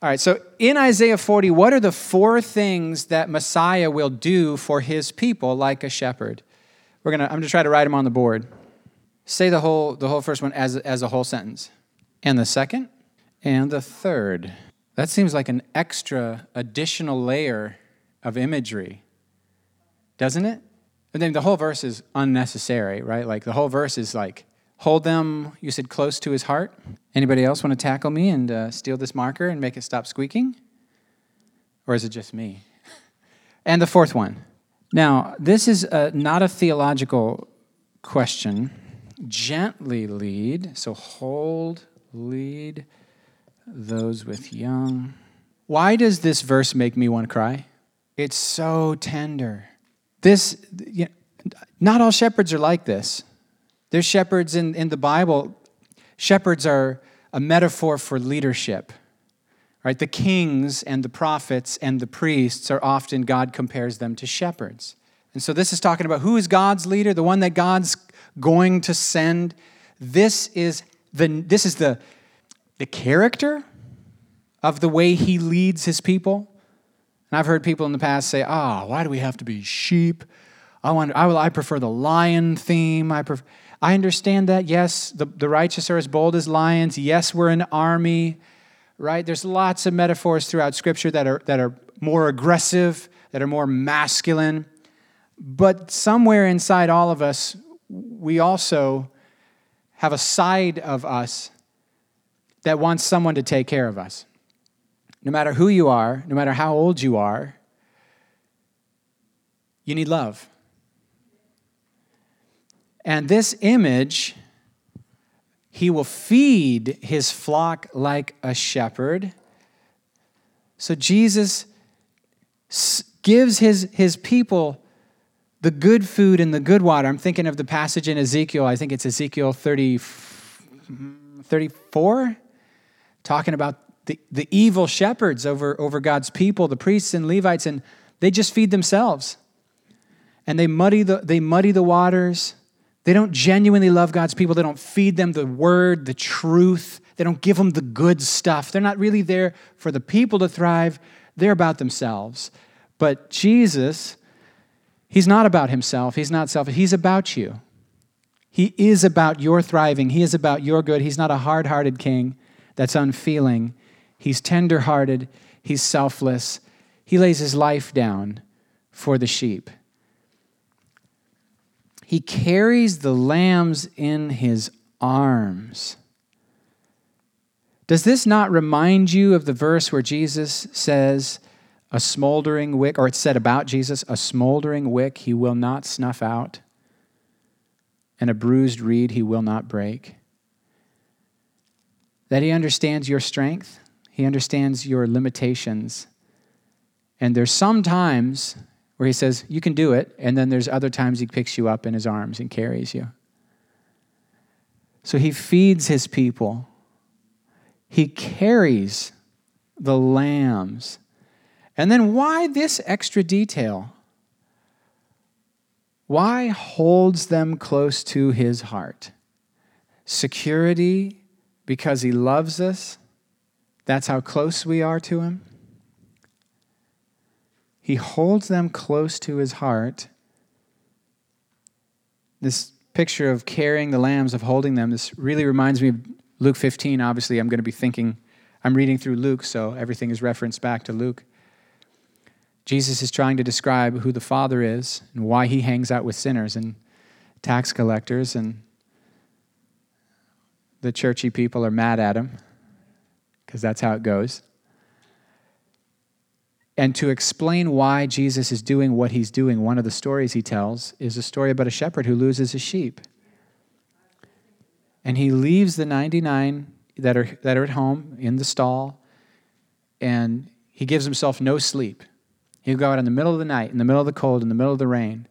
All right, so in Isaiah 40, what are the four things that Messiah will do for his people like a shepherd? We're gonna, I'm to try to write them on the board. Say the whole, the whole first one as, as a whole sentence. And the second, and the third. That seems like an extra additional layer of imagery, doesn't it? And then the whole verse is unnecessary, right? Like the whole verse is like, hold them, you said, close to his heart. Anybody else want to tackle me and uh, steal this marker and make it stop squeaking? Or is it just me? and the fourth one. Now, this is a, not a theological question. Gently lead, so hold, lead those with young. Why does this verse make me want to cry? It's so tender. This, you know, not all shepherds are like this. There's shepherds in, in the Bible. Shepherds are a metaphor for leadership. Right? The kings and the prophets and the priests are often, God compares them to shepherds. And so this is talking about who is God's leader, the one that God's going to send. This is the, this is the, the character of the way he leads his people. And I've heard people in the past say, "Ah, oh, why do we have to be sheep? I want, I, will, I prefer the lion theme. I, prefer, I understand that. Yes, the, the righteous are as bold as lions. Yes, we're an army, right? There's lots of metaphors throughout Scripture that are, that are more aggressive, that are more masculine. But somewhere inside all of us, we also have a side of us that wants someone to take care of us. No matter who you are, no matter how old you are, you need love. And this image, he will feed his flock like a shepherd. So Jesus gives his, his people the good food and the good water. I'm thinking of the passage in Ezekiel, I think it's Ezekiel 30, 34, talking about the, the evil shepherds over, over God's people, the priests and Levites, and they just feed themselves. And they muddy the, they muddy the waters. They don't genuinely love God's people. They don't feed them the word, the truth. They don't give them the good stuff. They're not really there for the people to thrive. They're about themselves. But Jesus He's not about himself. He's not selfish. He's about you. He is about your thriving. He is about your good. He's not a hard hearted king that's unfeeling. He's tender hearted. He's selfless. He lays his life down for the sheep. He carries the lambs in his arms. Does this not remind you of the verse where Jesus says, a smoldering wick, or it's said about Jesus, a smoldering wick he will not snuff out, and a bruised reed he will not break. That he understands your strength, he understands your limitations. And there's some times where he says, You can do it, and then there's other times he picks you up in his arms and carries you. So he feeds his people, he carries the lambs and then why this extra detail? Why holds them close to his heart? Security because he loves us. That's how close we are to him. He holds them close to his heart. This picture of carrying the lambs, of holding them, this really reminds me of Luke 15. Obviously, I'm going to be thinking, I'm reading through Luke, so everything is referenced back to Luke. Jesus is trying to describe who the Father is and why he hangs out with sinners and tax collectors, and the churchy people are mad at him because that's how it goes. And to explain why Jesus is doing what he's doing, one of the stories he tells is a story about a shepherd who loses a sheep. And he leaves the 99 that are, that are at home in the stall, and he gives himself no sleep. He'll go out in the middle of the night, in the middle of the cold, in the middle of the rain,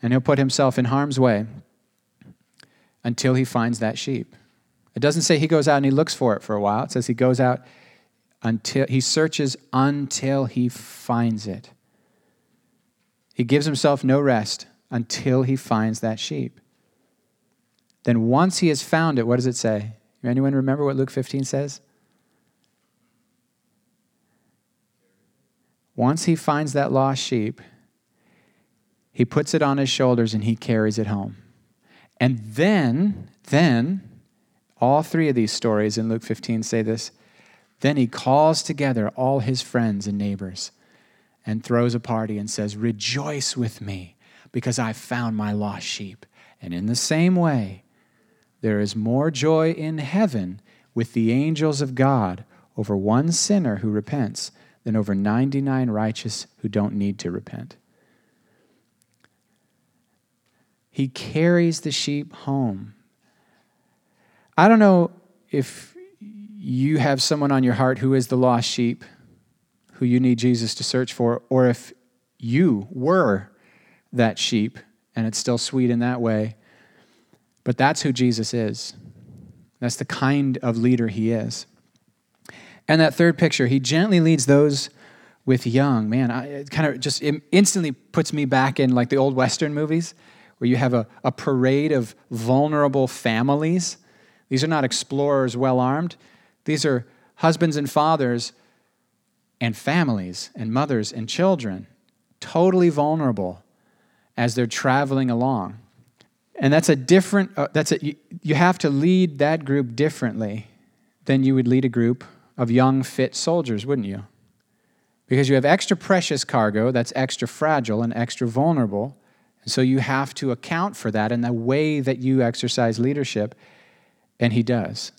and he'll put himself in harm's way until he finds that sheep. It doesn't say he goes out and he looks for it for a while. It says he goes out until he searches until he finds it. He gives himself no rest until he finds that sheep. Then once he has found it, what does it say? Anyone remember what Luke 15 says? Once he finds that lost sheep, he puts it on his shoulders and he carries it home. And then, then, all three of these stories in Luke 15 say this then he calls together all his friends and neighbors and throws a party and says, Rejoice with me because I found my lost sheep. And in the same way, there is more joy in heaven with the angels of God over one sinner who repents than over 99 righteous who don't need to repent. He carries the sheep home. I don't know if you have someone on your heart who is the lost sheep who you need Jesus to search for, or if you were that sheep and it's still sweet in that way. But that's who Jesus is. That's the kind of leader he is. And that third picture, he gently leads those with young. Man, I, it kind of just instantly puts me back in like the old Western movies where you have a, a parade of vulnerable families. These are not explorers well armed, these are husbands and fathers and families and mothers and children, totally vulnerable as they're traveling along. And that's a different, uh, that's a, you, you have to lead that group differently than you would lead a group of young, fit soldiers, wouldn't you? Because you have extra precious cargo that's extra fragile and extra vulnerable. And so you have to account for that in the way that you exercise leadership. And he does.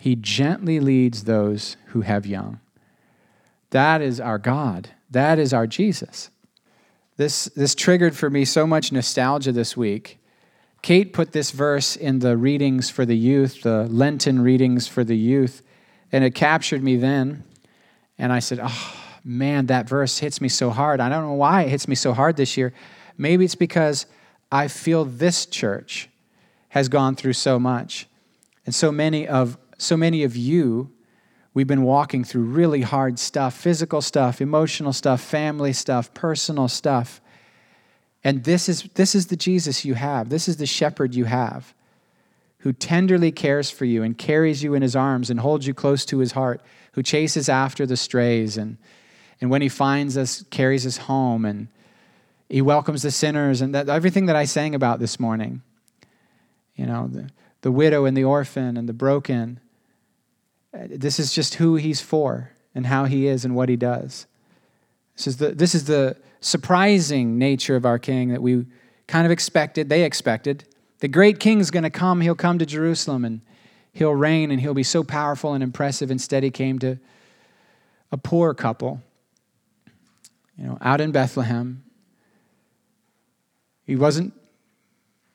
He gently leads those who have young. That is our God. That is our Jesus. This, this triggered for me so much nostalgia this week Kate put this verse in the readings for the youth, the Lenten readings for the youth, and it captured me then. And I said, Oh, man, that verse hits me so hard. I don't know why it hits me so hard this year. Maybe it's because I feel this church has gone through so much. And so many of so many of you we've been walking through really hard stuff, physical stuff, emotional stuff, family stuff, personal stuff. And this is, this is the Jesus you have. This is the shepherd you have who tenderly cares for you and carries you in his arms and holds you close to his heart, who chases after the strays and, and when he finds us, carries us home and he welcomes the sinners and that, everything that I sang about this morning. You know, the, the widow and the orphan and the broken. This is just who he's for and how he is and what he does. This is the, this is the surprising nature of our king that we kind of expected, they expected. The great king's going to come. He'll come to Jerusalem and he'll reign and he'll be so powerful and impressive. Instead, he came to a poor couple, you know, out in Bethlehem. He wasn't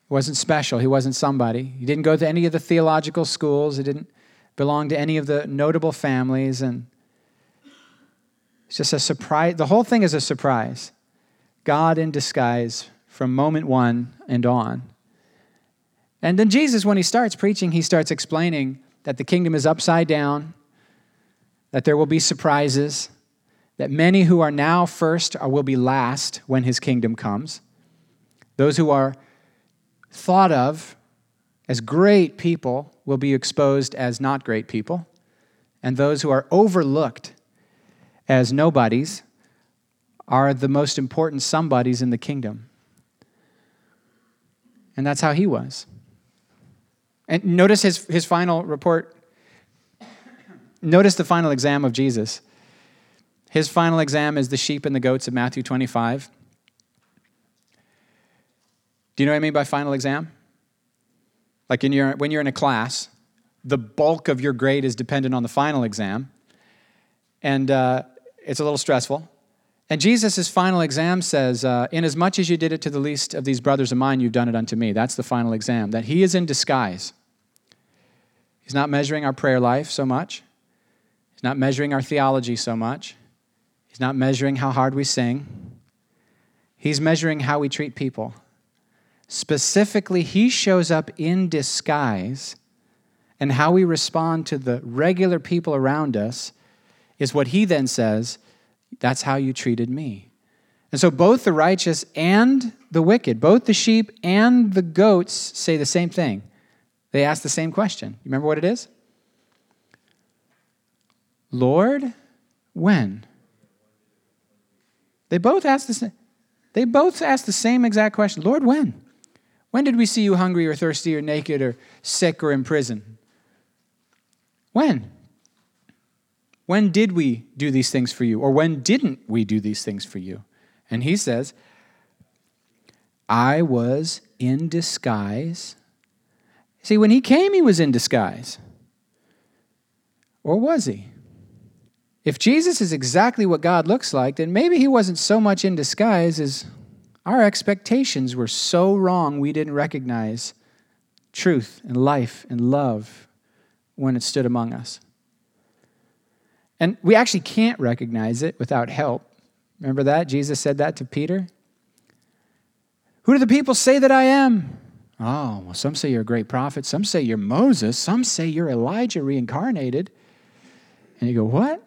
wasn't special. He wasn't somebody. He didn't go to any of the theological schools. He didn't belong to any of the notable families. And it's just a surprise. The whole thing is a surprise. God in disguise from moment one and on. And then Jesus, when he starts preaching, he starts explaining that the kingdom is upside down, that there will be surprises, that many who are now first will be last when his kingdom comes. Those who are thought of as great people will be exposed as not great people, and those who are overlooked as nobodies are the most important somebodies in the kingdom. And that's how he was. And notice his, his final report. Notice the final exam of Jesus. His final exam is the sheep and the goats of Matthew 25. Do you know what I mean by final exam? Like in your, when you're in a class, the bulk of your grade is dependent on the final exam. And uh, it's a little stressful. And Jesus' final exam says, uh, Inasmuch as you did it to the least of these brothers of mine, you've done it unto me. That's the final exam, that he is in disguise. He's not measuring our prayer life so much, he's not measuring our theology so much, he's not measuring how hard we sing. He's measuring how we treat people. Specifically, he shows up in disguise, and how we respond to the regular people around us is what he then says that's how you treated me. And so both the righteous and the wicked, both the sheep and the goats say the same thing. They ask the same question. You remember what it is? Lord, when? They both ask the same, they both asked the same exact question Lord, when? When did we see you hungry or thirsty or naked or sick or in prison? When? When did we do these things for you? Or when didn't we do these things for you? And he says, I was in disguise. See, when he came, he was in disguise. Or was he? If Jesus is exactly what God looks like, then maybe he wasn't so much in disguise as our expectations were so wrong we didn't recognize truth and life and love when it stood among us. And we actually can't recognize it without help. Remember that? Jesus said that to Peter. Who do the people say that I am? Oh, well, some say you're a great prophet. Some say you're Moses. Some say you're Elijah reincarnated. And you go, What?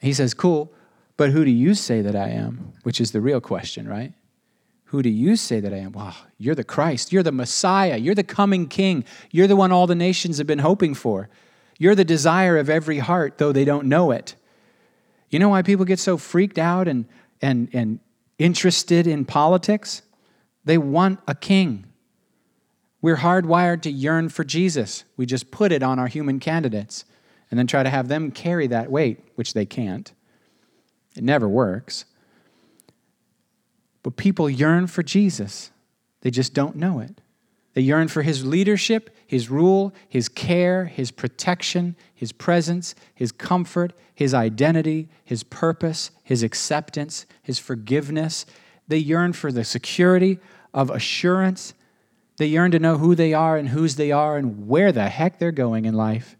He says, Cool, but who do you say that I am? Which is the real question, right? Who do you say that I am? Wow, you're the Christ. You're the Messiah. You're the coming King. You're the one all the nations have been hoping for. You're the desire of every heart, though they don't know it. You know why people get so freaked out and, and, and interested in politics? They want a king. We're hardwired to yearn for Jesus. We just put it on our human candidates and then try to have them carry that weight, which they can't. It never works. But people yearn for Jesus, they just don't know it. They yearn for his leadership, his rule, his care, his protection, his presence, his comfort, his identity, his purpose, his acceptance, his forgiveness. They yearn for the security of assurance. They yearn to know who they are and whose they are and where the heck they're going in life.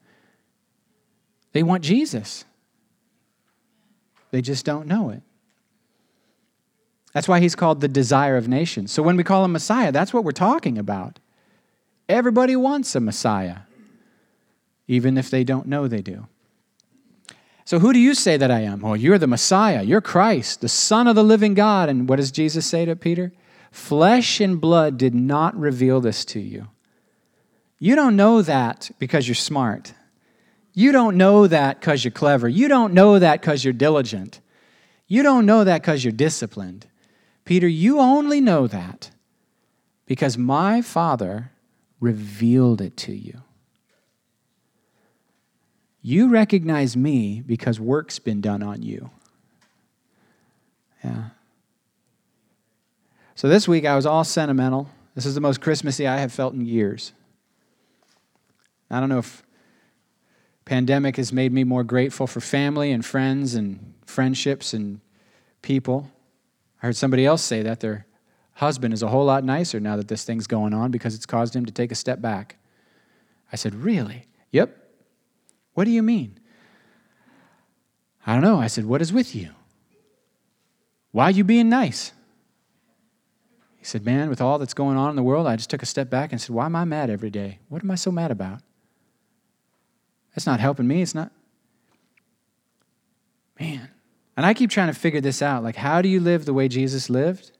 They want Jesus. They just don't know it. That's why he's called the desire of nations. So when we call him Messiah, that's what we're talking about. Everybody wants a Messiah, even if they don't know they do. So who do you say that I am? Oh, you're the Messiah. You're Christ, the Son of the living God. And what does Jesus say to Peter? Flesh and blood did not reveal this to you. You don't know that because you're smart. You don't know that because you're clever. You don't know that because you're diligent. You don't know that because you're disciplined. Peter, you only know that because my Father revealed it to you. You recognize me because work's been done on you. Yeah. So this week I was all sentimental. This is the most Christmassy I have felt in years. I don't know if pandemic has made me more grateful for family and friends and friendships and people. I heard somebody else say that their husband is a whole lot nicer now that this thing's going on because it's caused him to take a step back. I said, Really? Yep. What do you mean? I don't know. I said, What is with you? Why are you being nice? He said, Man, with all that's going on in the world, I just took a step back and said, Why am I mad every day? What am I so mad about? That's not helping me. It's not. Man. And I keep trying to figure this out. Like, how do you live the way Jesus lived?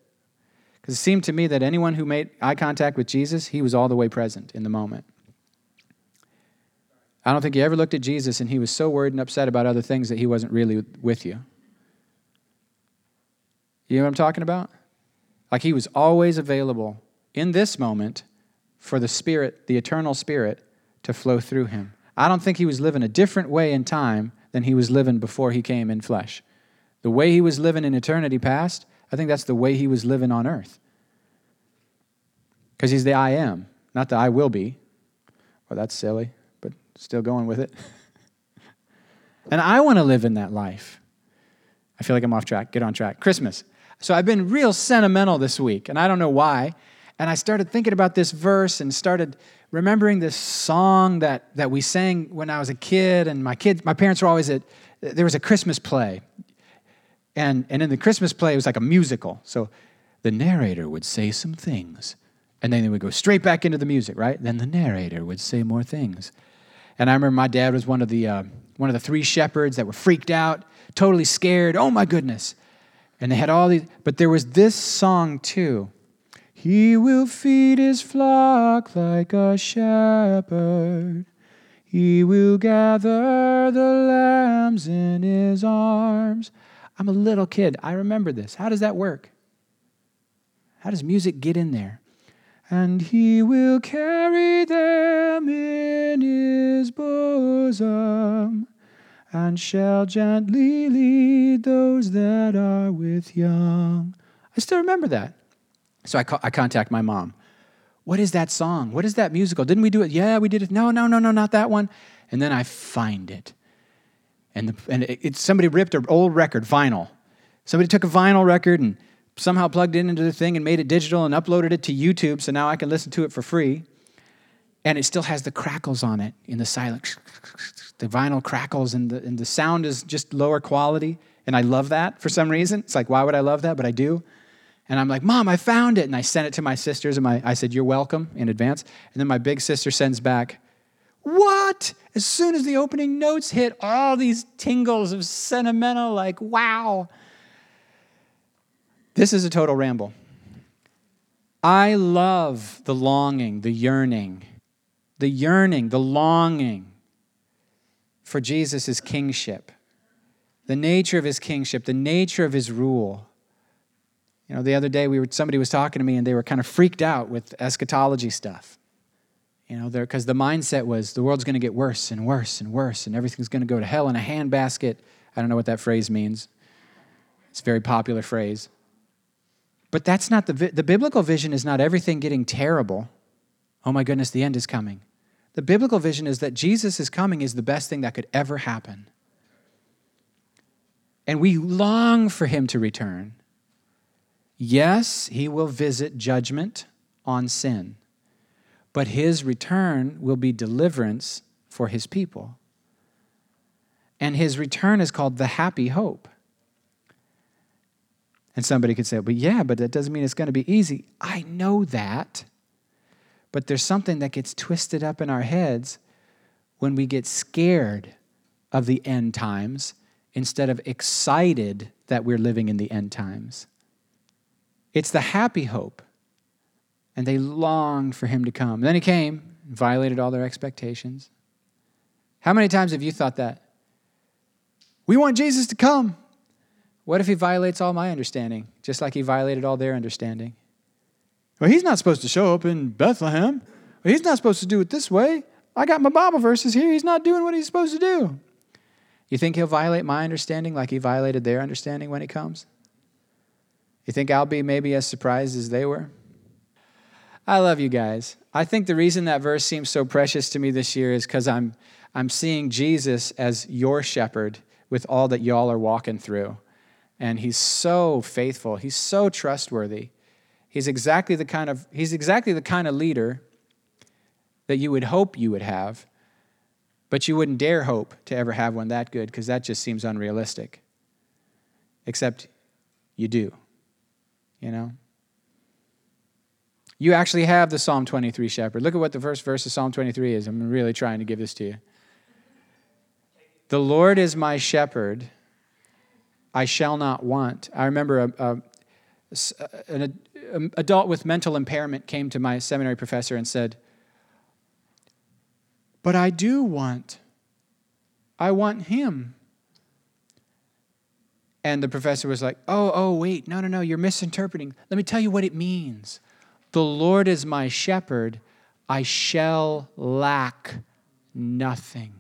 Because it seemed to me that anyone who made eye contact with Jesus, he was all the way present in the moment. I don't think you ever looked at Jesus and he was so worried and upset about other things that he wasn't really with you. You know what I'm talking about? Like he was always available in this moment for the Spirit, the eternal Spirit, to flow through him. I don't think he was living a different way in time than he was living before he came in flesh. The way he was living in eternity past, I think that's the way he was living on earth. Because he's the I am, not the I will be. Well, that's silly, but still going with it. and I want to live in that life. I feel like I'm off track. Get on track. Christmas. So I've been real sentimental this week, and I don't know why. And I started thinking about this verse and started remembering this song that, that we sang when I was a kid, and my kids, my parents were always at, there was a Christmas play. And, and in the Christmas play, it was like a musical. So the narrator would say some things, and then they would go straight back into the music, right? Then the narrator would say more things. And I remember my dad was one of the, uh, one of the three shepherds that were freaked out, totally scared. Oh my goodness. And they had all these, but there was this song too. He will feed his flock like a shepherd. He will gather the lambs in his arms. I'm a little kid. I remember this. How does that work? How does music get in there? And he will carry them in his bosom and shall gently lead those that are with young. I still remember that. So I, I contact my mom. What is that song? What is that musical? Didn't we do it? Yeah, we did it. No, no, no, no, not that one. And then I find it. And, the, and it, it, somebody ripped an old record, vinyl. Somebody took a vinyl record and somehow plugged it into the thing and made it digital and uploaded it to YouTube so now I can listen to it for free. And it still has the crackles on it in the silence. The vinyl crackles and the, and the sound is just lower quality. And I love that for some reason. It's like, why would I love that? But I do. And I'm like, Mom, I found it. And I sent it to my sisters, and my, I said, You're welcome in advance. And then my big sister sends back, What? As soon as the opening notes hit, all these tingles of sentimental, like, wow. This is a total ramble. I love the longing, the yearning, the yearning, the longing for Jesus' kingship, the nature of his kingship, the nature of his rule. You know, the other day we were, somebody was talking to me and they were kind of freaked out with eschatology stuff. You know, because the mindset was the world's going to get worse and worse and worse and everything's going to go to hell in a handbasket. I don't know what that phrase means. It's a very popular phrase. But that's not the, the biblical vision is not everything getting terrible. Oh my goodness, the end is coming. The biblical vision is that Jesus is coming is the best thing that could ever happen. And we long for him to return. Yes, he will visit judgment on sin, but his return will be deliverance for his people. And his return is called the happy hope. And somebody could say, but yeah, but that doesn't mean it's going to be easy. I know that. But there's something that gets twisted up in our heads when we get scared of the end times instead of excited that we're living in the end times. It's the happy hope. And they longed for him to come. And then he came, violated all their expectations. How many times have you thought that? We want Jesus to come. What if he violates all my understanding, just like he violated all their understanding? Well, he's not supposed to show up in Bethlehem. Well, he's not supposed to do it this way. I got my Bible verses here. He's not doing what he's supposed to do. You think he'll violate my understanding like he violated their understanding when he comes? You think I'll be maybe as surprised as they were? I love you guys. I think the reason that verse seems so precious to me this year is because I'm, I'm seeing Jesus as your shepherd with all that y'all are walking through. And he's so faithful, he's so trustworthy. He's exactly the kind of, he's exactly the kind of leader that you would hope you would have, but you wouldn't dare hope to ever have one that good because that just seems unrealistic. Except you do you know? You actually have the Psalm 23 shepherd. Look at what the first verse of Psalm 23 is. I'm really trying to give this to you. The Lord is my shepherd, I shall not want. I remember a, a, an um, adult with mental impairment came to my seminary professor and said, But I do want. I want him. And the professor was like, Oh, oh, wait, no, no, no, you're misinterpreting. Let me tell you what it means. The Lord is my shepherd, I shall lack nothing.